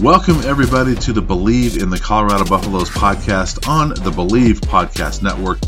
Welcome, everybody, to the Bleav in the Colorado Buffaloes podcast on the Bleav Podcast Network.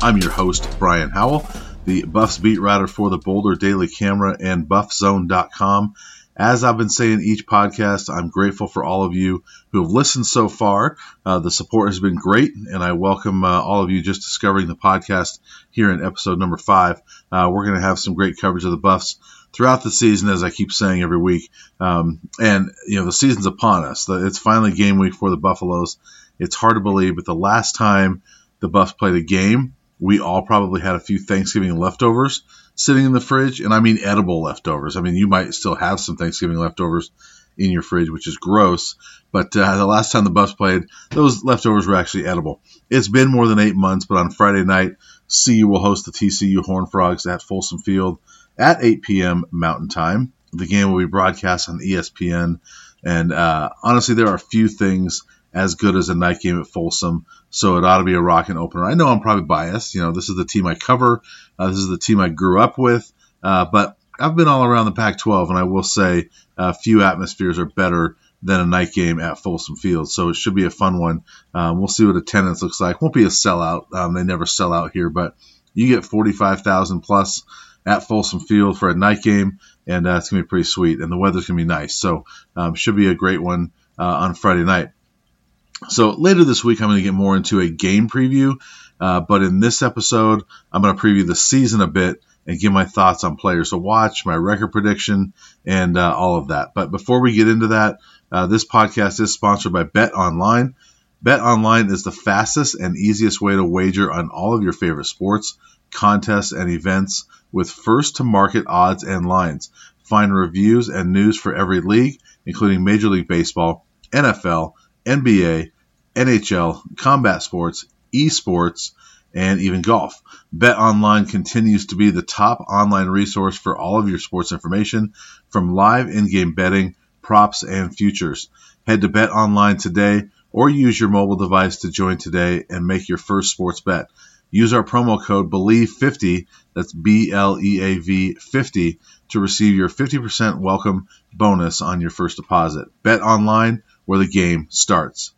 I'm your host, Brian Howell, the Buffs beat writer for the Boulder Daily Camera and BuffZone.com. As I've been saying each podcast, I'm grateful for all of you who have listened so far. Uh, the support has been great, and I welcome uh, all of you just discovering the podcast here in episode number five. Uh, we're going to have some great coverage of the Buffs throughout the season, as I keep saying every week. Um, and you know, the season's upon us. It's finally game week for the Buffaloes. It's hard to believe, but the last time the Buffs played a game, we all probably had a few Thanksgiving leftovers sitting in the fridge, and I mean edible leftovers. I mean, you might still have some Thanksgiving leftovers in your fridge, which is gross. But uh, the last time the Buffs played, those leftovers were actually edible. It's been more than eight months, but on Friday night, CU will host the TCU Horn Frogs at Folsom Field at 8 p.m. Mountain Time. The game will be broadcast on ESPN. And uh, honestly, there are few things as good as a night game at Folsom, so it ought to be a rocking opener. I know I'm probably biased. You know, this is the team I cover. Uh, this is the team I grew up with. Uh, but I've been all around the Pac-12, and I will say a few atmospheres are better than a night game at Folsom Field. So it should be a fun one. Um, we'll see what attendance looks like. Won't be a sellout. Um, they never sell out here, but you get 45,000 plus at Folsom Field for a night game, and uh, it's to be pretty sweet. And the weather's to be nice. So um, should be a great one uh, on Friday night. So later this week, I'm going to get more into a game preview. Uh, but in this episode, I'm going to preview the season a bit and give my thoughts on players to watch, my record prediction, and uh, all of that. But before we get into that, uh, this podcast is sponsored by Bet Online. Bet Online is the fastest and easiest way to wager on all of your favorite sports, contests, and events with first to market odds and lines. Find reviews and news for every league, including Major League Baseball, NFL, NBA, NHL, combat sports, esports, and even golf. Bet Online continues to be the top online resource for all of your sports information, from live in-game betting, props, and futures. Head to Bet Online today or use your mobile device to join today and make your first sports bet. Use our promo code BELIEVE50, that's B L E A V 50, to receive your 50% welcome bonus on your first deposit. Bet online where the game starts.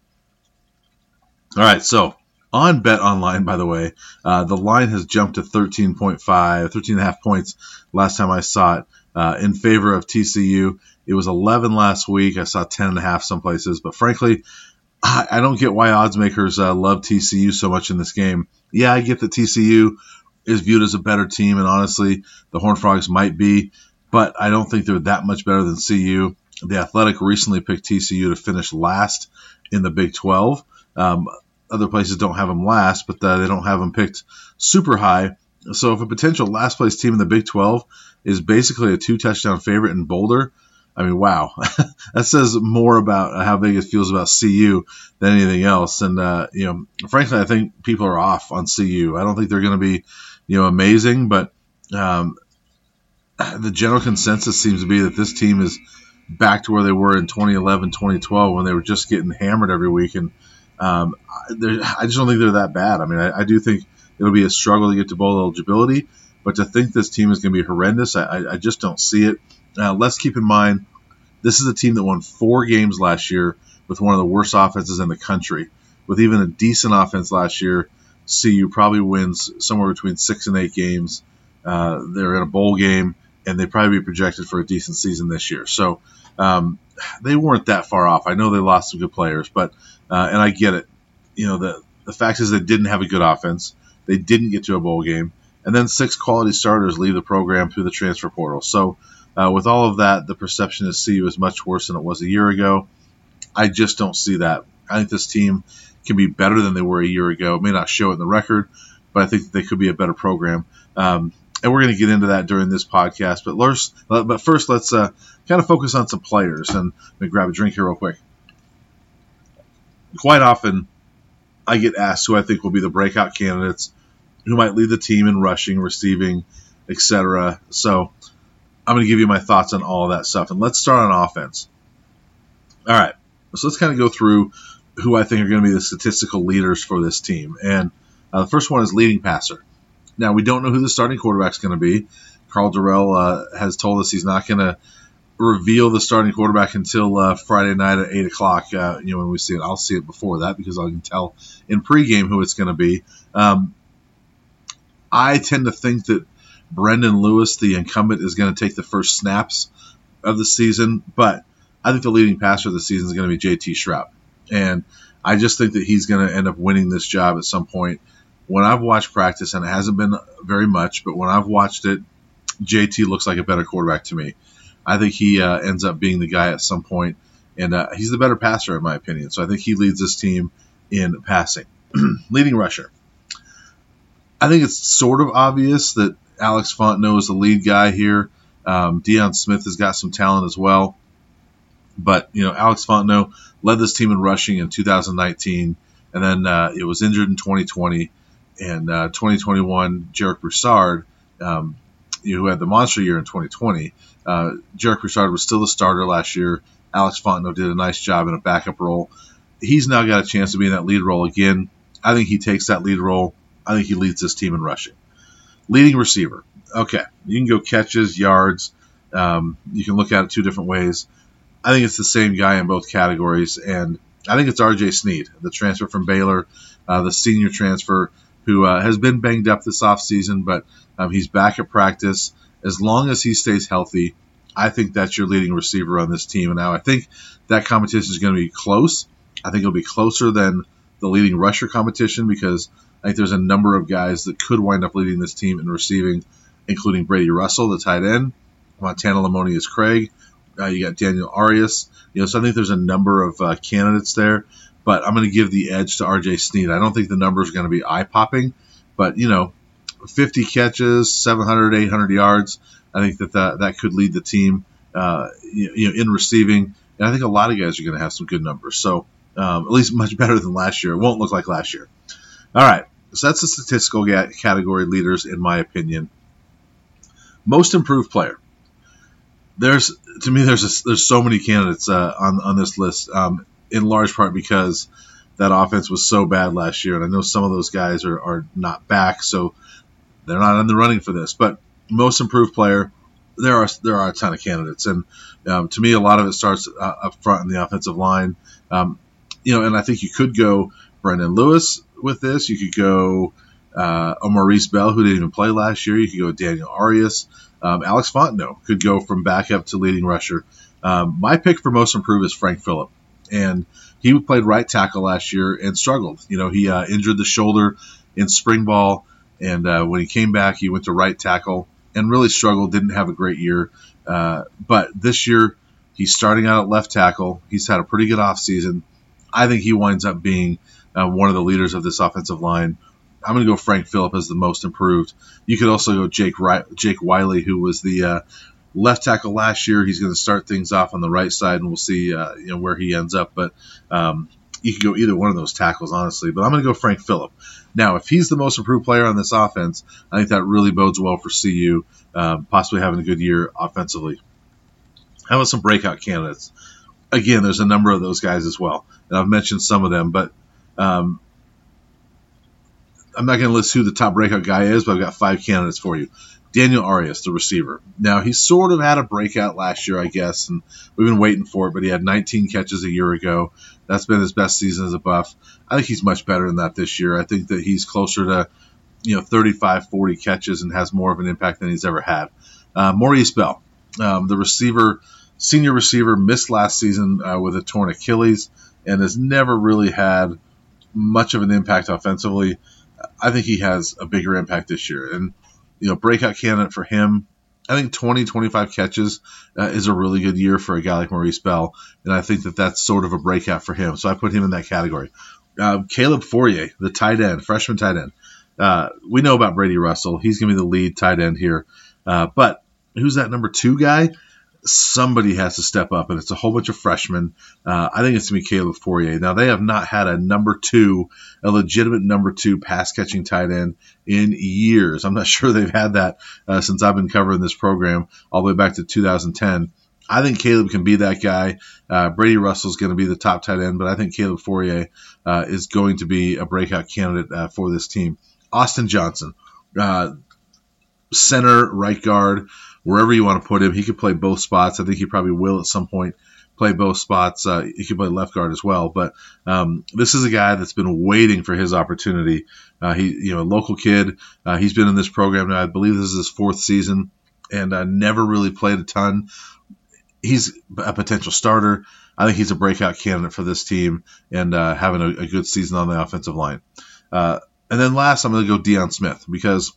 All right, so on Bet Online, by the way, uh, the line has jumped to 13.5, 13.5 points last time I saw it uh, in favor of TCU. It was 11 last week. I saw 10.5 some places, but frankly, I, I don't get why odds makers uh, love TCU so much in this game yeah, I get that TCU is viewed as a better team, and honestly, the Horned Frogs might be, but I don't think they're that much better than CU. The Athletic recently picked TCU to finish last in the Big 12. Um, other places don't have them last, but uh, they don't have them picked super high. So if a potential last place team in the Big 12 is basically a two touchdown favorite in Boulder, I mean, wow, that says more about how Vegas feels about CU than anything else. And uh, you know, frankly, I think people are off on CU. I don't think they're going to be, you know, amazing, but um, the general consensus seems to be that this team is back to where they were in 2011, 2012 when they were just getting hammered every week. And um, I just don't think they're that bad. I mean, I, I, do think it'll be a struggle to get to bowl eligibility, but to think this team is going to be horrendous, I, I just don't see it. Uh, let's keep in mind this is a team that won four games last year with one of the worst offenses in the country. With even a decent offense last year, CU probably wins somewhere between six and eight games. Uh, they're in a bowl game, and they probably be projected for a decent season this year. So um, they weren't that far off. I know they lost some good players, but uh, and I get it. You know the the fact is they didn't have a good offense. They didn't get to a bowl game, and then six quality starters leave the program through the transfer portal. So uh, with all of that, the perception of CU is much worse than it was a year ago. I just don't see that. I think this team can be better than they were a year ago. It may not show it in the record, but I think they could be a better program. Um, and we're going to get into that during this podcast. But first, but first, let's uh, kind of focus on some players. And let me grab a drink here real quick. Quite often, I get asked who I think will be the breakout candidates, who might lead the team in rushing, receiving, etc. So I'm going to give you my thoughts on all that stuff. And let's start on offense. All right. So let's kind of go through who I think are going to be the statistical leaders for this team. And uh, the first one is leading passer. Now, we don't know who the starting quarterback is going to be. Karl Dorrell uh, has told us he's not going to reveal the starting quarterback until uh, Friday night at eight o'clock. Uh, you know, when we see it, I'll see it before that because I can tell in pregame who it's going to be. Um, I tend to think that Brendan Lewis, the incumbent, is going to take the first snaps of the season, but I think the leading passer of the season is going to be JT Shrout, and I just think that he's going to end up winning this job at some point. When I've watched practice, and it hasn't been very much, but when I've watched it, JT looks like a better quarterback to me. I think he uh, ends up being the guy at some point, and uh, he's the better passer in my opinion. So I think he leads this team in passing. Leading rusher. I think it's sort of obvious that Alex Fontenot is the lead guy here. Um, Deion Smith has got some talent as well, but you know Alex Fontenot led this team in rushing in 2019, and then uh, it was injured in 2020, and uh, 2021 Jarek Broussard, um, you who had the monster year in 2020, uh, Jarek Broussard was still the starter last year. Alex Fontenot did a nice job in a backup role. He's now got a chance to be in that lead role again. I think he takes that lead role. I think he leads this team in rushing. Leading receiver. Okay, you can go catches, yards. Um, you can look at it two different ways. I think it's the same guy in both categories, and I think it's R.J. Sneed, the transfer from Baylor, uh, the senior transfer who uh, has been banged up this offseason, but um, he's back at practice as long as he stays healthy, I think that's your leading receiver on this team. And now I think that competition is going to be close. I think it'll be closer than the leading rusher competition because I think there's a number of guys that could wind up leading this team in receiving, including Brady Russell, the tight end, Montana Lemonious Craig. Uh, you got Daniel Arias. You know, so I think there's a number of uh, candidates there. But I'm going to give the edge to R.J. Sneed. I don't think the numbers are going to be eye popping, but you know, 50 catches, 700, 800 yards. I think that that, that could lead the team, uh, you, you, know, in receiving. And I think a lot of guys are going to have some good numbers. So um, at least much better than last year. It won't look like last year. All right. So that's the statistical category leaders, in my opinion. Most improved player. There's to me, there's a, there's so many candidates uh, on on this list. Um, in large part because that offense was so bad last year, and I know some of those guys are, are not back, so they're not in the running for this, but most improved player, there are there are a ton of candidates, and um, to me, a lot of it starts uh, up front in the offensive line. Um, you know, and I think you could go Brendan Lewis with this. You could go uh, Bell, who didn't even play last year. You could go Daniel Arias. Um, Alex Fontenot could go from backup to leading rusher. Um, my pick for most improved is Frank Fillip, and he played right tackle last year and struggled. You know, he uh, injured the shoulder in spring ball. And uh, when he came back, he went to right tackle and really struggled. Didn't have a great year. Uh, but this year, he's starting out at left tackle. He's had a pretty good offseason. I think he winds up being uh, one of the leaders of this offensive line. I'm going to go Frank Fillip as the most improved. You could also go Jake Jake Wiley, who was the uh, left tackle last year. He's going to start things off on the right side, and we'll see uh, you know where he ends up. But um, you could go either one of those tackles, honestly. But I'm going to go Frank Fillip. Now, if he's the most improved player on this offense, I think that really bodes well for CU, um, possibly having a good year offensively. How about some breakout candidates? Again, there's a number of those guys as well, and I've mentioned some of them, but um, I'm not going to list who the top breakout guy is, but I've got five candidates for you. Daniel Arias, the receiver. Now, he sort of had a breakout last year, I guess, and we've been waiting for it, but he had 19 catches a year ago. That's been his best season as a buff. I think he's much better than that this year. I think that he's closer to, you know, 35, 40 catches and has more of an impact than he's ever had. Uh, Maurice Bell, um, the receiver, senior receiver, missed last season uh, with a torn Achilles and has never really had much of an impact offensively. I think he has a bigger impact this year. And you know, breakout candidate for him. I think 20, 25 catches uh, is a really good year for a guy like Maurice Bell, and I think that that's sort of a breakout for him. So I put him in that category. Uh, Caleb Fauria, the tight end, freshman tight end. Uh, we know about Brady Russell. He's going to be the lead tight end here. Uh, but who's that number two guy? Somebody has to step up, and it's a whole bunch of freshmen. Uh, I think it's going to be Caleb Fauria. Now, they have not had a number two, a legitimate number two pass catching tight end in years. I'm not sure they've had that uh, since I've been covering this program all the way back to 2010. I think Caleb can be that guy. Uh, Brady Russell is going to be the top tight end, but I think Caleb Fauria uh, is going to be a breakout candidate uh, for this team. Austin Johnson, uh, center, right guard wherever you want to put him. He could play both spots. I think he probably will at some point play both spots. Uh, he could play left guard as well. But um, this is a guy that's been waiting for his opportunity. Uh, he, you know, a local kid. Uh, he's been in this program now. I believe this is his fourth season, and uh, never really played a ton. He's a potential starter. I think he's a breakout candidate for this team and uh, having a, a, good season on the offensive line. Uh, and then last, I'm going to go Deion Smith because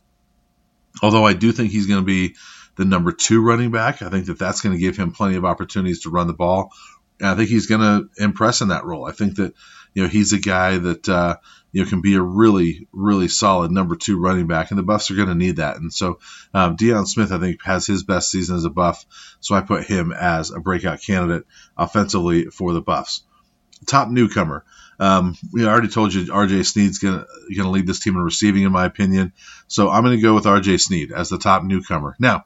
although I do think he's going to be the number two running back. I think that that's going to give him plenty of opportunities to run the ball. And I think he's going to impress in that role. I think that you know he's a guy that uh, you know can be a really really solid number two running back, and the Buffs are going to need that. And so um, Deion Smith, I think, has his best season as a Buff, so I put him as a breakout candidate offensively for the Buffs. Top newcomer. Um, we already told you RJ Sneed's gonna gonna lead this team in receiving, in my opinion. So I'm gonna go with RJ Sneed as the top newcomer. Now,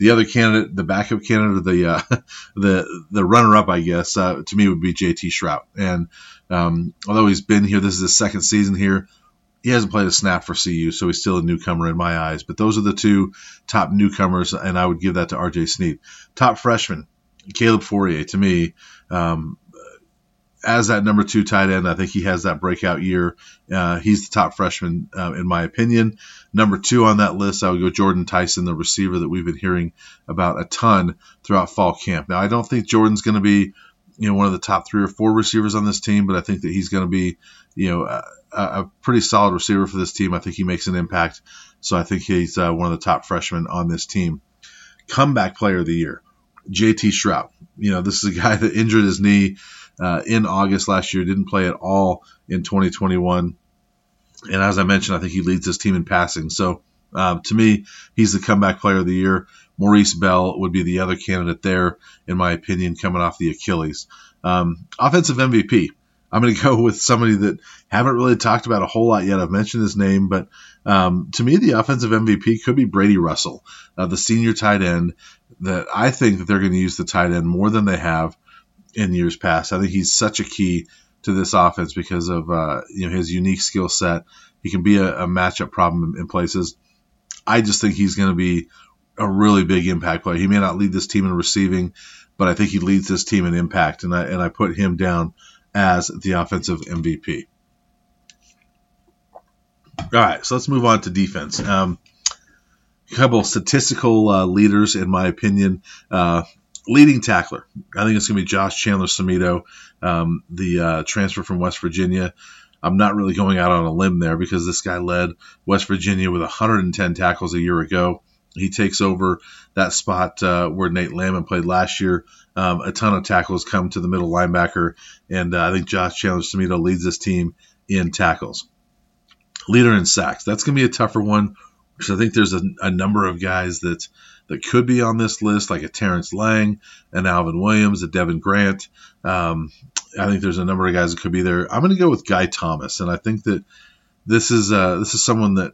the other candidate, the backup candidate, the uh, the the runner up, I guess, uh, to me would be JT Shrout. And um, although he's been here, this is his second season here. He hasn't played a snap for CU, so he's still a newcomer in my eyes. But those are the two top newcomers, and I would give that to RJ Sneed. Top freshman, Caleb Fauria, to me, um, as that number two tight end, I think he has that breakout year. Uh, he's the top freshman, uh, in my opinion. Number two on that list, I would go Jordan Tyson, the receiver that we've been hearing about a ton throughout fall camp. Now, I don't think Jordan's going to be, you know, one of the top three or four receivers on this team, but I think that he's going to be, you know, a, a, pretty solid receiver for this team. I think he makes an impact. So I think he's uh, one of the top freshmen on this team. Comeback player of the year, JT Shrout. You know, this is a guy that injured his knee uh, in August last year, didn't play at all in 2021. And as I mentioned, I think he leads his team in passing. So uh, to me, he's the comeback player of the year. Maurice Bell would be the other candidate there, in my opinion, coming off the Achilles. Um, offensive MVP. I'm going to go with somebody that haven't really talked about a whole lot yet. I've mentioned his name, but um, to me, the offensive MVP could be Brady Russell, uh, the senior tight end. That I think that they're going to use the tight end more than they have in years past. I think he's such a key to this offense because of uh, you know his unique skill set. He can be a, a matchup problem in, places. I just think he's going to be a really big impact player. He may not lead this team in receiving, but I think he leads this team in impact, and I and I put him down as the offensive MVP. All right, so let's move on to defense. Um, couple statistical uh, leaders, in my opinion. Uh, leading tackler. I think it's going to be Josh Chandler Semedo, um, the uh, transfer from West Virginia. I'm not really going out on a limb there because this guy led West Virginia with 110 tackles a year ago. He takes over that spot uh, where Nate Landman played last year. Um, a ton of tackles come to the middle linebacker, and uh, I think Josh Chandler Semedo leads this team in tackles. Leader in sacks. That's going to be a tougher one because I think there's a, a number of guys that that could be on this list, like a Terrence Lang, an Alvin Williams, a Devin Grant. Um, I think there's a number of guys that could be there. I'm going to go with Guy Thomas, and I think that this is uh, this is someone that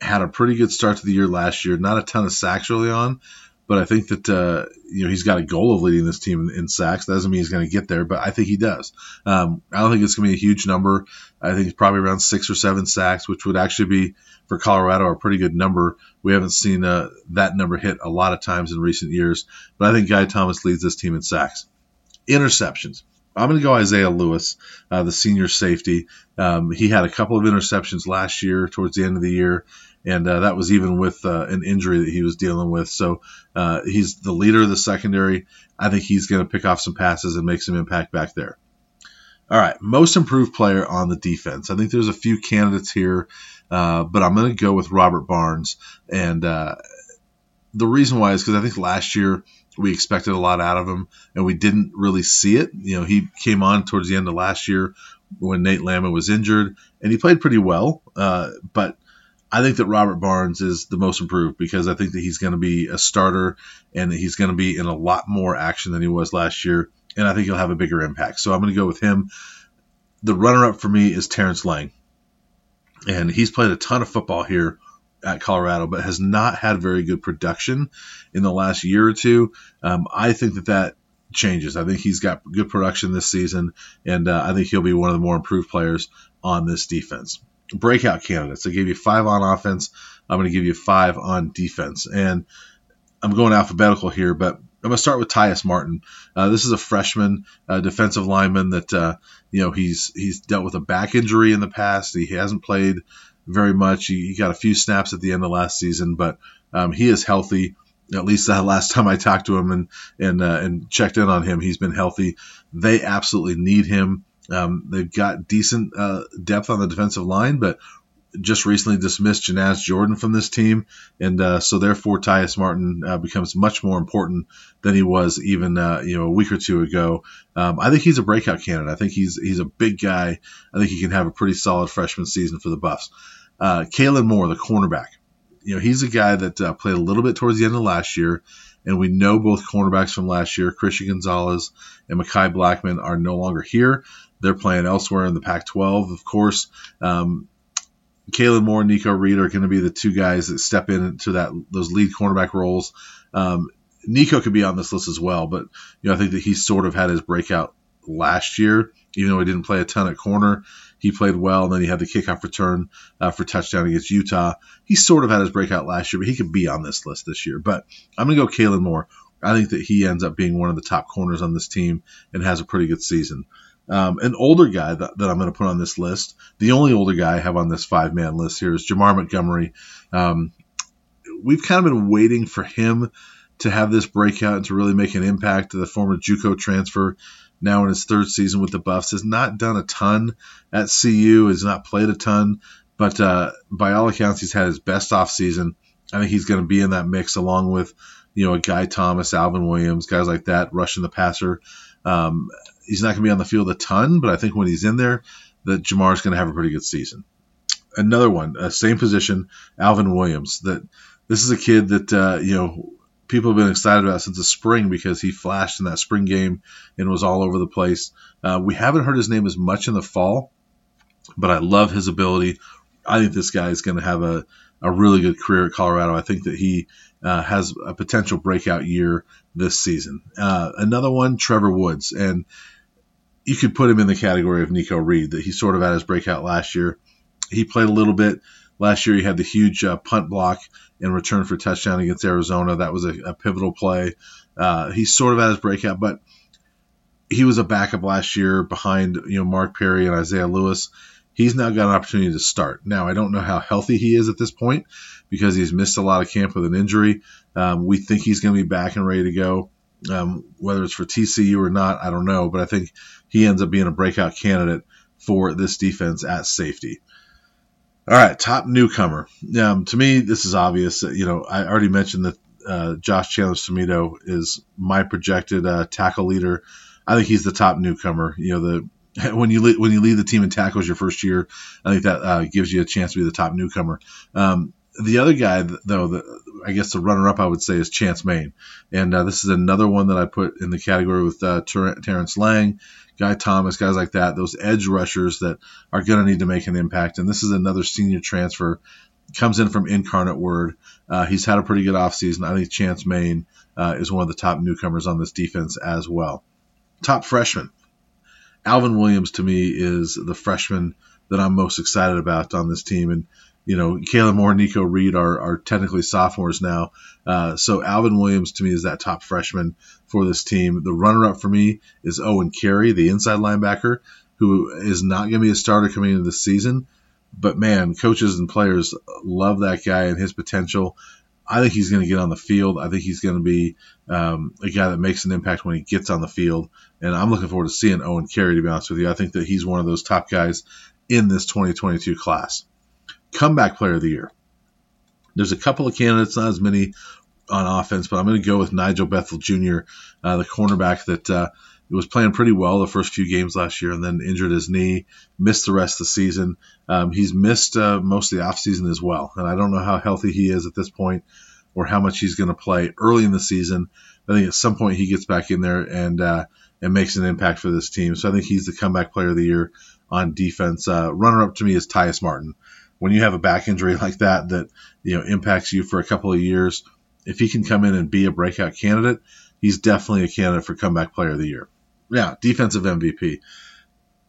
had a pretty good start to the year last year. Not a ton of sacks early on, but I think that uh, you know he's got a goal of leading this team in, in sacks. That doesn't mean he's going to get there, but I think he does. Um, I don't think it's going to be a huge number. I think it's probably around six or seven sacks, which would actually be for Colorado a pretty good number. We haven't seen uh, that number hit a lot of times in recent years, but I think Guy Thomas leads this team in sacks. Interceptions. I'm going to go Isaiah Lewis, uh, the senior safety. Um, he had a couple of interceptions last year towards the end of the year and uh, that was even with uh, an injury that he was dealing with. So uh, he's the leader of the secondary. I think he's going to pick off some passes and make some impact back there. All right, most improved player on the defense. I think there's a few candidates here, uh, but I'm going to go with Robert Barnes. And uh, the reason why is because I think last year we expected a lot out of him, and we didn't really see it. You know, he came on towards the end of last year when Nate Landman was injured, and he played pretty well, uh, but I think that Robert Barnes is the most improved because I think that he's going to be a starter and he's going to be in a lot more action than he was last year. And I think he'll have a bigger impact. So I'm going to go with him. The runner up for me is Terrence Lang. And he's played a ton of football here at Colorado, but has not had very good production in the last year or two. Um, I think that that changes. I think he's got good production this season, and uh, I think he'll be one of the more improved players on this defense breakout candidates. I gave you five on offense. I'm going to give you five on defense. And I'm going alphabetical here, but I'm going to start with Tyus Martin. Uh, this is a freshman uh, defensive lineman that uh, you know he's he's dealt with a back injury in the past. He hasn't played very much. He, he got a few snaps at the end of last season, but um, he is healthy. At least the last time I talked to him and and uh, and checked in on him, he's been healthy. They absolutely need him. Um, they've got decent uh, depth on the defensive line, but just recently dismissed Janaz Jordan from this team, and uh, so therefore Tyus Martin uh, becomes much more important than he was even uh, you know a week or two ago. Um, I think he's a breakout candidate. I think he's he's a big guy. I think he can have a pretty solid freshman season for the Buffs. Uh, Kalen Moore, the cornerback, you know he's a guy that uh, played a little bit towards the end of last year. And we know both cornerbacks from last year, Christian Gonzalez and Mekhi Blackmon, are no longer here. They're playing elsewhere in the Pac 12, of course. Um, Kalen Moore and Nikko Reed are going to be the two guys that step into that those lead cornerback roles. Um, Nikko could be on this list as well, but you know I think that he sort of had his breakout last year, even though he didn't play a ton at corner. He played well, and then he had the kickoff return uh, for touchdown against Utah. He sort of had his breakout last year, but he could be on this list this year. But I'm going to go Kalen Moore. I think that he ends up being one of the top corners on this team and has a pretty good season. Um, an older guy that, that I'm going to put on this list, the only older guy I have on this five man list here is Jamar Montgomery. Um, we've kind of been waiting for him to have this breakout and to really make an impact. The former JUCO transfer, now in his third season with the Buffs, has not done a ton at CU, has not played a ton, but uh, by all accounts, he's had his best off season. I think he's going to be in that mix along with, you know, a Guy Thomas, Alvin Williams, guys like that, rushing the passer. Um, he's not going to be on the field a ton, but I think when he's in there, that Jamar's going to have a pretty good season. Another one, uh, same position, Alvin Williams. That this is a kid that uh, you know people have been excited about since the spring because he flashed in that spring game and was all over the place. Uh, we haven't heard his name as much in the fall, but I love his ability. I think this guy is going to have a, a really good career at Colorado. I think that he uh, has a potential breakout year this season. Uh, another one, Trevor Woods, and you could put him in the category of Nikko Reed that he sort of had his breakout last year. He played a little bit last year. He had the huge uh, punt block in return for touchdown against Arizona. That was a, a pivotal play. Uh, he sort of had his breakout, but he was a backup last year behind you know Mark Perry and Isaiah Lewis. He's now got an opportunity to start. Now I don't know how healthy he is at this point because he's missed a lot of camp with an injury. Um, we think he's going to be back and ready to go. Um, whether it's for TCU or not, I don't know, but I think he ends up being a breakout candidate for this defense at safety. All right, top newcomer. Um, to me, this is obvious. You know, I already mentioned that uh, Josh Chandler-Semedo is my projected uh, tackle leader. I think he's the top newcomer. You know, the when you lead, when you lead the team in tackles your first year, I think that uh, gives you a chance to be the top newcomer. Um, the other guy, though, the, I guess the runner-up I would say is Chance Main, and uh, this is another one that I put in the category with uh, Ter- Terrence Lang, Guy Thomas, guys like that. Those edge rushers that are going to need to make an impact. And this is another senior transfer, comes in from Incarnate Word. Uh, he's had a pretty good offseason. I think Chance Main uh, is one of the top newcomers on this defense as well. Top freshman, Alvin Williams to me is the freshman that I'm most excited about on this team, and you know, Kalen Moore and Nikko Reed are, are technically sophomores now. Uh, so Alvin Williams to me is that top freshman for this team. The runner up for me is Owen Carey, the inside linebacker, who is not going to be a starter coming into the season. But man, coaches and players love that guy and his potential. I think he's going to get on the field. I think he's going to be um, a guy that makes an impact when he gets on the field. And I'm looking forward to seeing Owen Carey, to be honest with you. I think that he's one of those top guys in this 2022 class comeback player of the year. There's a couple of candidates, not as many on offense, but I'm going to go with Nigel Bethel Jr., uh, the cornerback that uh, was playing pretty well the first few games last year and then injured his knee, missed the rest of the season. Um, he's missed uh, most of the offseason as well. And I don't know how healthy he is at this point or how much he's going to play early in the season. I think at some point he gets back in there and uh, and makes an impact for this team. So I think he's the comeback player of the year on defense. Uh, runner up to me is Tyus Martin when you have a back injury like that that you know impacts you for a couple of years, if he can come in and be a breakout candidate, he's definitely a candidate for comeback player of the year. Yeah, defensive MVP.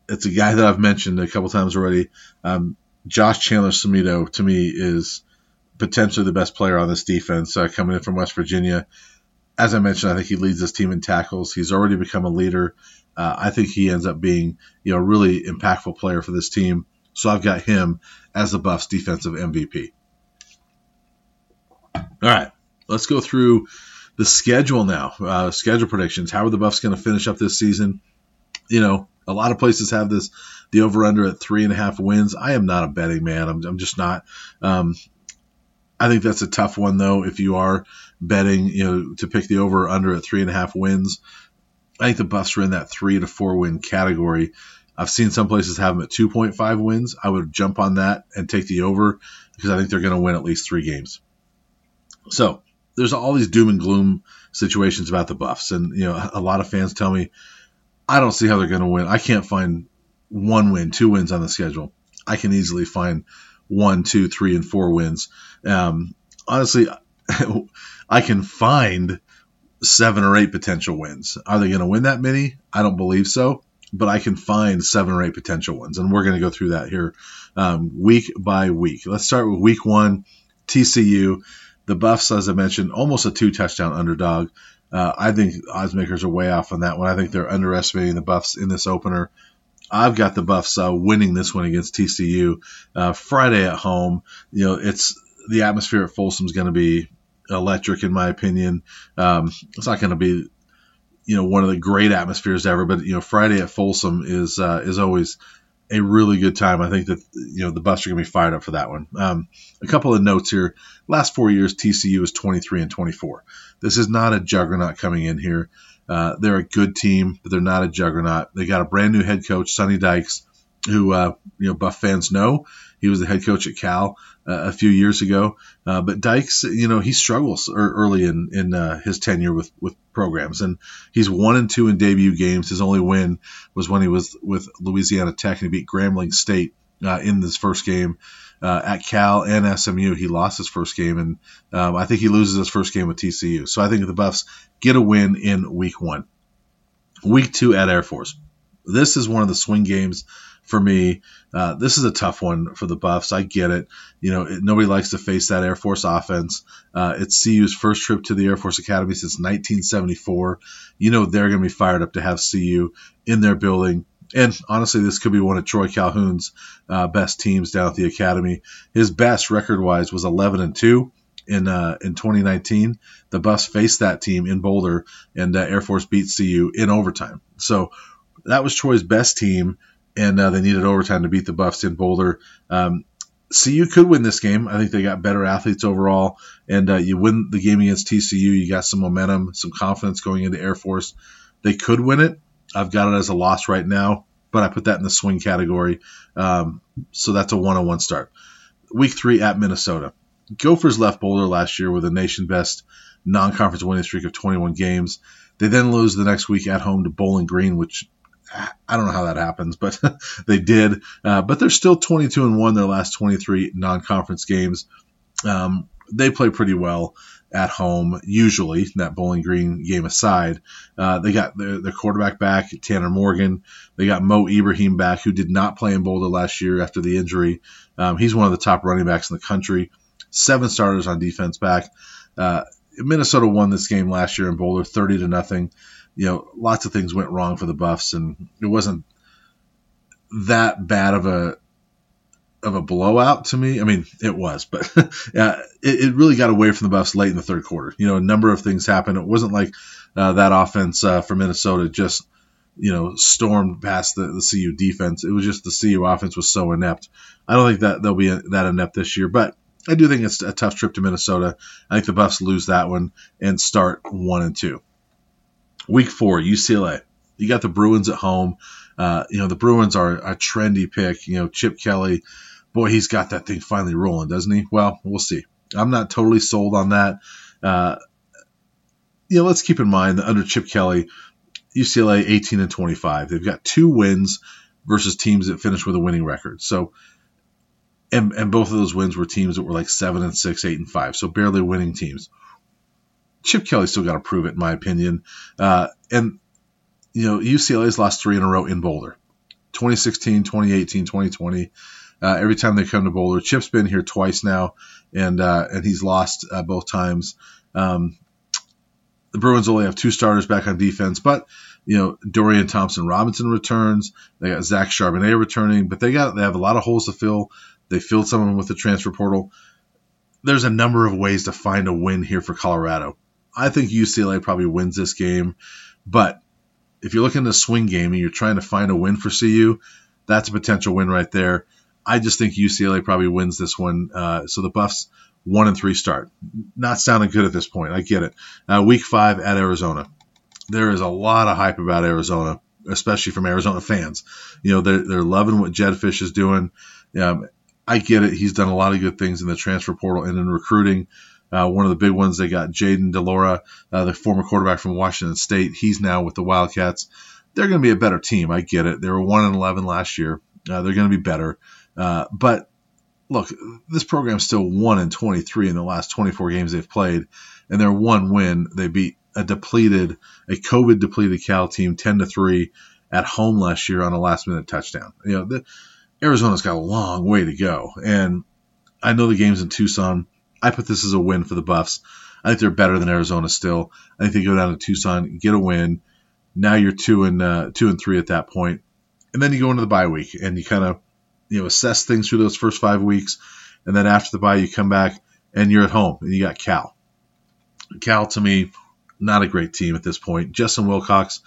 It's a guy that I've mentioned a couple times already. Um, Josh Chandler Semedo to me is potentially the best player on this defense uh, coming in from West Virginia. As I mentioned, I think he leads this team in tackles. He's already become a leader. Uh, I think he ends up being, you know, a really impactful player for this team. So I've got him as the Buffs defensive MVP. All right, let's go through the schedule now. Uh, schedule predictions. How are the Buffs going to finish up this season? You know, a lot of places have this the over under at three and a half wins. I am not a betting man. I'm, I'm just not. Um, I think that's a tough one though. If you are betting, you know, to pick the over under at three and a half wins, I think the Buffs are in that three to four win category. I've seen some places have them at 2.5 wins. I would jump on that and take the over because I think they're going to win at least three games. So there's all these doom and gloom situations about the Buffs, and you know a lot of fans tell me I don't see how they're going to win. I can't find one win, two wins on the schedule. I can easily find one, two, three, and four wins. Um, honestly, I can find seven or eight potential wins. Are they going to win that many? I don't believe so, but I can find seven or eight potential ones, and we're going to go through that here um, week by week. Let's start with week one, TCU. The Buffs, as I mentioned, almost a two touchdown underdog. Uh, I think odds makers are way off on that one. I think they're underestimating the Buffs in this opener. I've got the Buffs uh, winning this one against TCU uh, Friday at home. You know, it's the atmosphere at Folsom is going to be electric, in my opinion. Um, it's not going to be, you know, one of the great atmospheres ever, but you know, Friday at Folsom is uh, is always a really good time. I think that you know the Buffs are going to be fired up for that one. Um, a couple of notes here: last four years, TCU is 23 and 24. This is not a juggernaut coming in here. Uh, they're a good team, but they're not a juggernaut. They got a brand new head coach, Sonny Dykes, who uh, you know Buff fans know. He was the head coach at Cal uh, a few years ago, uh, but Dykes, you know, he struggles early in in uh, his tenure with with programs, and he's one and two in debut games. His only win was when he was with Louisiana Tech and he beat Grambling State uh, in this first game. Uh, at Cal and SMU, he lost his first game, and um, I think he loses his first game with TCU. So I think the Buffs get a win in Week One. Week Two at Air Force. This is one of the swing games for me. Uh, this is a tough one for the Buffs. I get it. You know, it, nobody likes to face that Air Force offense. Uh, it's CU's first trip to the Air Force Academy since 1974. You know, they're going to be fired up to have CU in their building. And honestly, this could be one of Troy Calhoun's uh, best teams down at the academy. His best record-wise was 11 and two in uh, in 2019. The Buffs faced that team in Boulder, and uh, Air Force beat CU in overtime. So that was Troy's best team and uh, they needed overtime to beat the Buffs in Boulder. Um, CU could win this game. I think they got better athletes overall, and uh, you win the game against TCU. You got some momentum, some confidence going into Air Force. They could win it. I've got it as a loss right now, but I put that in the swing category. Um, so that's a one-on-one start. Week three at Minnesota. Gophers left Boulder last year with a nation best non-conference winning streak of 21 games. They then lose the next week at home to Bowling Green, which I don't know how that happens, but they did. Uh, but they're still 22 and one their last 23 non-conference games. Um, they play pretty well at home, usually that Bowling Green game aside. Uh, they got their, their, quarterback back, Tanner Morgan. They got Mo Ibrahim back, who did not play in Boulder last year after the injury. Um, he's one of the top running backs in the country. Seven starters on defense back. Uh, Minnesota won this game last year in Boulder, 30 to nothing you know, lots of things went wrong for the Buffs, and it wasn't that bad of a of a blowout to me. I mean, it was, but yeah, it, it, really got away from the Buffs late in the third quarter. You know, a number of things happened. It wasn't like uh, that offense uh, for Minnesota just you know stormed past the, the CU defense. It was just the CU offense was so inept. I don't think that they'll be that inept this year, but I do think it's a tough trip to Minnesota. I think the Buffs lose that one and start one and two. Week four, UCLA. You got the Bruins at home. Uh, you know, the Bruins are a trendy pick. You know, Chip Kelly, boy, he's got that thing finally rolling, doesn't he? Well, we'll see. I'm not totally sold on that. Uh, you know, let's keep in mind that under Chip Kelly, UCLA 18 and 25. They've got two wins versus teams that finished with a winning record. So, and, and both of those wins were teams that were like seven and six, eight and five. So barely winning teams. Chip Kelly still got to prove it, in my opinion. Uh, and, you know, UCLA's lost three in a row in Boulder 2016, 2018, 2020. uh, every time they come to Boulder. Chip's been here twice now, and uh, and he's lost uh, both times. Um, the Bruins only have two starters back on defense, but you know Dorian Thompson Robinson returns. They got Zach Charbonnet returning, but they got they have a lot of holes to fill. They filled some of them with the transfer portal. There's a number of ways to find a win here for Colorado. I think UCLA probably wins this game, but if you're looking at a swing game and you're trying to find a win for CU, that's a potential win right there. I just think UCLA probably wins this one. Uh, so the Buffs one and three start. Not sounding good at this point. I get it. Uh, week five at Arizona. There is a lot of hype about Arizona, especially from Arizona fans. You know, they're, they're loving what Jedd Fisch is doing. Um, I get it. He's done a lot of good things in the transfer portal and in recruiting. Uh, one of the big ones, they got Jayden de Laura, uh, the former quarterback from Washington State. He's now with the Wildcats. They're going to be a better team. I get it. They were 1 and 11 last year. Uh, they're going to be better. Uh, but look, this program's still 1 and 23 in the last 24 games they've played, and they're one win. They beat a depleted, a COVID depleted Cal team 10 to 3 at home last year on a last minute touchdown. You know, the, Arizona's got a long way to go, and I know the game's in Tucson. I put this as a win for the Buffs. I think they're better than Arizona still. I think they go down to Tucson, get a win. Now you're two and uh, two and three at that point, and then you go into the bye week and you kind of you know assess things through those first five weeks, and then after the bye you come back and you're at home and you got Cal. Cal to me, not a great team at this point. Justin Wilcox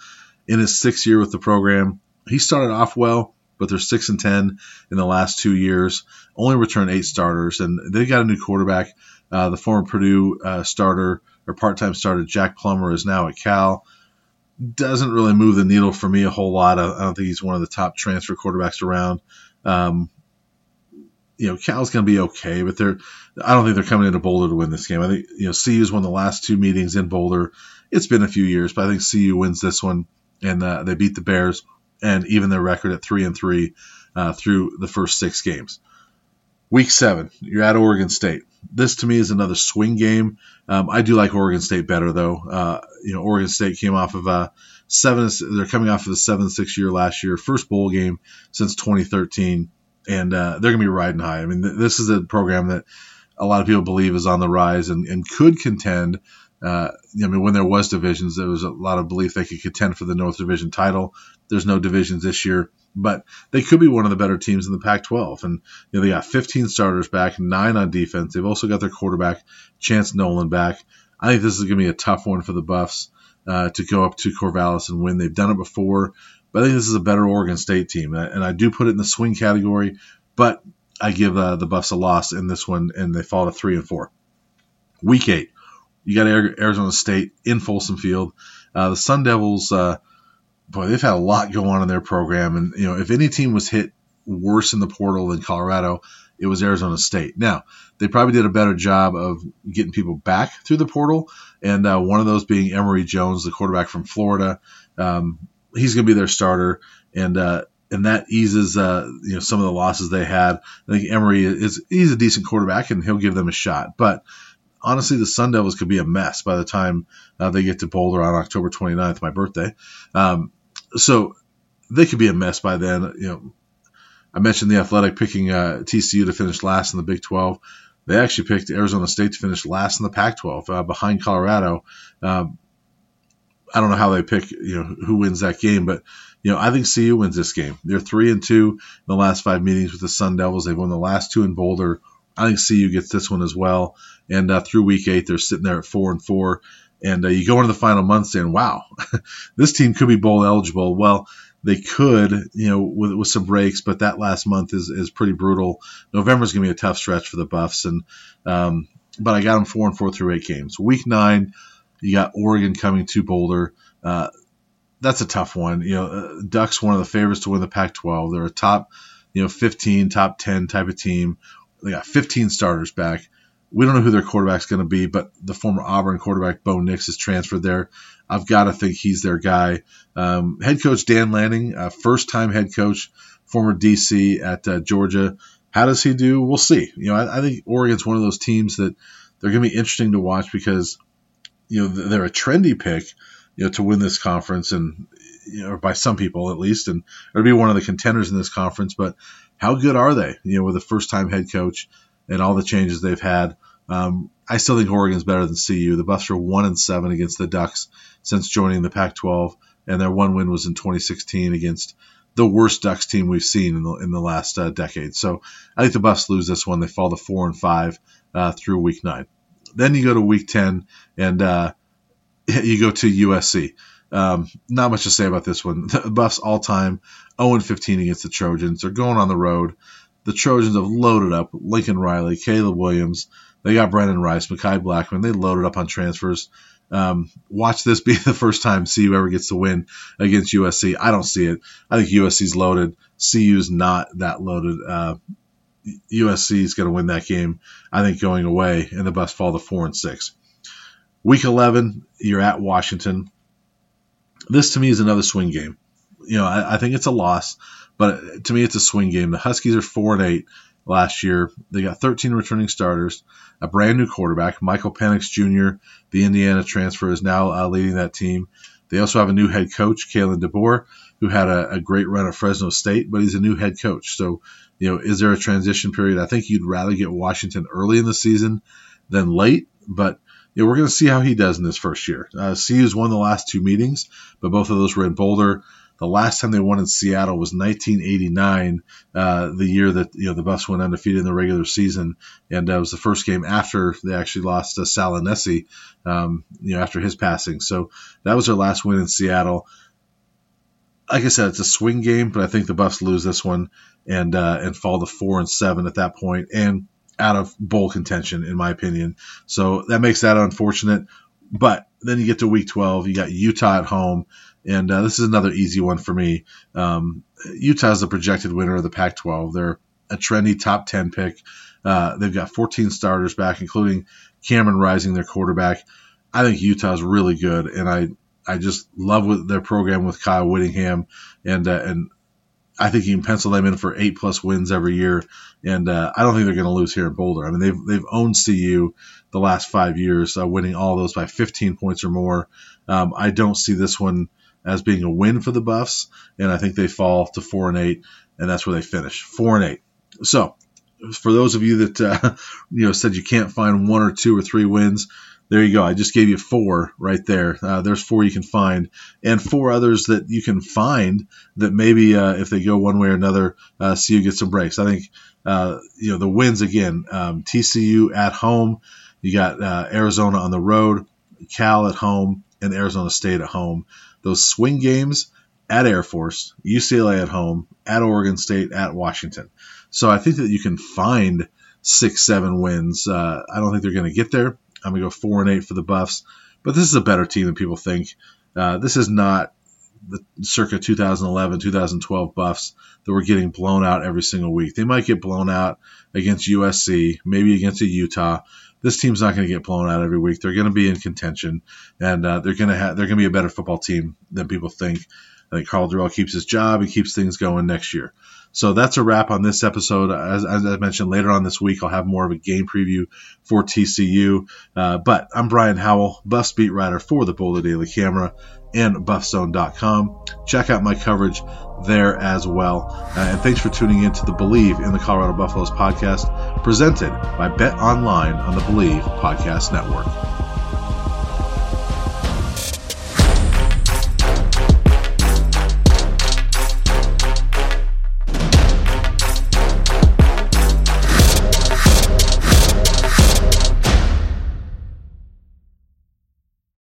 in his sixth year with the program, he started off well, but they're six and ten in the last two years. Only returned eight starters, and they got a new quarterback. Uh, the former Purdue uh, starter or part-time starter Jack Plummer is now at Cal doesn't really move the needle for me a whole lot. I, I don't think he's one of the top transfer quarterbacks around. Um, you know, Cal's going to be okay, but they're. I don't think they're coming into Boulder to win this game. I think you know CU's won the last two meetings in Boulder. It's been a few years, but I think CU wins this one, and uh, they beat the Bears, and even their record at three and three uh, through the first six games. Week seven, you're at Oregon State. This to me is another swing game. Um, I do like Oregon State better though. Uh, you know, Oregon State came off of a seven. They're coming off of the seven six year last year, first bowl game since 2013, and uh, they're gonna be riding high. I mean, th- this is a program that a lot of people believe is on the rise and, and could contend. Uh, I mean, when there was divisions, there was a lot of belief they could contend for the North Division title. There's no divisions this year but they could be one of the better teams in the Pac-12. And you know, they got 15 starters back, nine on defense. They've also got their quarterback Chance Nolan back. I think this is going to be a tough one for the Buffs uh, to go up to Corvallis and win. They've done it before, but I think this is a better Oregon State team, and I do put it in the swing category. But I give uh, the Buffs a loss in this one, and they fall to three and four. Week eight, you got Arizona State in Folsom Field. Uh, the Sun Devils uh, boy, they've had a lot go on in their program. And, you know, if any team was hit worse in the portal than Colorado, it was Arizona State. Now, they probably did a better job of getting people back through the portal. And uh, one of those being Emory Jones, the quarterback from Florida. Um, he's going to be their starter. And, uh, and that eases uh, you know some of the losses they had. I think Emory is he's a decent quarterback and he'll give them a shot. But honestly, the Sun Devils could be a mess by the time uh, they get to Boulder on October 29th, my birthday. Um, so they could be a mess by then. You know, I mentioned the Athletic picking uh, TCU to finish last in the Big 12. They actually picked Arizona State to finish last in the Pac-12 uh, behind Colorado. Um, I don't know how they pick, you know, who wins that game, but you know, I think CU wins this game. They're three and two in the last five meetings with the Sun Devils. They've won the last two in Boulder. I think CU gets this one as well. And uh, through week eight, they're sitting there at four and four. And uh, you go into the final month saying, wow, this team could be bowl eligible. Well, they could, you know, with, with some breaks, but that last month is, is pretty brutal. November is going to be a tough stretch for the Buffs. And, um, but I got them four and four through eight games. Week nine, you got Oregon coming to Boulder. Uh, that's a tough one. You know, uh, Ducks one of the favorites to win the Pac-12. They're a top, you know, 15, top 10 type of team. They got 15 starters back. We don't know who their quarterback's going to be, but the former Auburn quarterback Bo Nix is transferred there. I've got to think he's their guy. Um, head coach Dan Lanning, uh, first time head coach, former DC at uh, Georgia. How does he do? We'll see. You know, I, I think Oregon's one of those teams that they're going to be interesting to watch because you know they're a trendy pick, you know, to win this conference, and you know, or by some people at least, and it'll be one of the contenders in this conference. But how good are they? You know, with a first-time head coach and all the changes they've had. Um, I still think Oregon's better than CU. The Buffs are one and seven against the Ducks since joining the Pac-12, and their one win was in 2016 against the worst Ducks team we've seen in the in the last uh, decade. So I think the Buffs lose this one. They fall to four and five uh, through week nine. Then you go to week ten and uh, you go to USC. Um, not much to say about this one. The Buffs all time 0 15 against the Trojans. They're going on the road. The Trojans have loaded up Lincoln Riley, Caleb Williams. They got Brenden Rice, Mekhi Blackmon. They loaded up on transfers. Um, watch this be the first time CU ever gets to win against USC. I don't see it. I think USC's loaded. CU's not that loaded. Uh, USC is going to win that game. I think going away, and the Buffs fall to four and six. Week 11, you're at Washington. This to me is another swing game. You know, I, I think it's a loss, but to me it's a swing game. The Huskies are four and eight last year. They got 13 returning starters, a brand new quarterback, Michael Penix Jr., the Indiana transfer, is now uh, leading that team. They also have a new head coach, Kalen DeBoer, who had a, a, great run at Fresno State, but he's a new head coach. So, you know, is there a transition period? I think you'd rather get Washington early in the season than late, but know, we're going to see how he does in this first year. Uh, CU's won the last two meetings, but both of those were in Boulder. The last time they won in Seattle was 1989, uh, the year that you know the Buffs went undefeated in the regular season, and that uh, was the first game after they actually lost to Sal Aunese, um, you know, after his passing. So that was their last win in Seattle. Like I said, it's a swing game, but I think the Buffs lose this one and uh, and fall to four and seven at that point, and out of bowl contention, in my opinion. So that makes that unfortunate. But then you get to week 12, you got Utah at home. And uh, this is another easy one for me. Um, Utah is the projected winner of the Pac 12. They're a trendy top 10 pick. Uh, they've got 14 starters back, including Cameron Rising, their quarterback. I think Utah is really good, and I I just love their program with Kyle Whittingham, and uh, and I think you can pencil them in for eight plus wins every year, and uh, I don't think they're going to lose here in Boulder. I mean, they've they've owned CU the last five years, uh, winning all those by 15 points or more. Um, I don't see this one as being a win for the Buffs, and I think they fall to four and eight, and that's where they finish four and eight. So, for those of you that uh, you know said you can't find one or two or three wins, there you go. I just gave you four right there. Uh, there's four you can find, and four others that you can find that maybe uh, if they go one way or another, uh, CU get some breaks. I think uh, you know the wins again. Um, TCU at home. You got uh, Arizona on the road, Cal at home, and Arizona State at home those swing games at Air Force, UCLA at home, at Oregon State, at Washington. So I think that you can find six, seven wins. Uh, I don't think they're going to get there. I'm going to go four and eight for the Buffs, but this is a better team than people think. Uh, this is not the circa 2011, 2012 Buffs that were getting blown out every single week. They might get blown out against USC, maybe against a Utah, this team's not going to get blown out every week. They're going to be in contention, and uh, they're going to have they're going to be a better football team than people think. I think Karl Dorrell keeps his job. He keeps things going next year. So that's a wrap on this episode. As, as, I mentioned later on this week, I'll have more of a game preview for TCU. Uh, but I'm Brian Howell, Buffs beat writer for the Boulder Daily Camera and buffzone.com. Check out my coverage there as well. Uh, and thanks for tuning in to the Bleav in the Colorado Buffaloes podcast presented by Bet Online on the Bleav Podcast Network.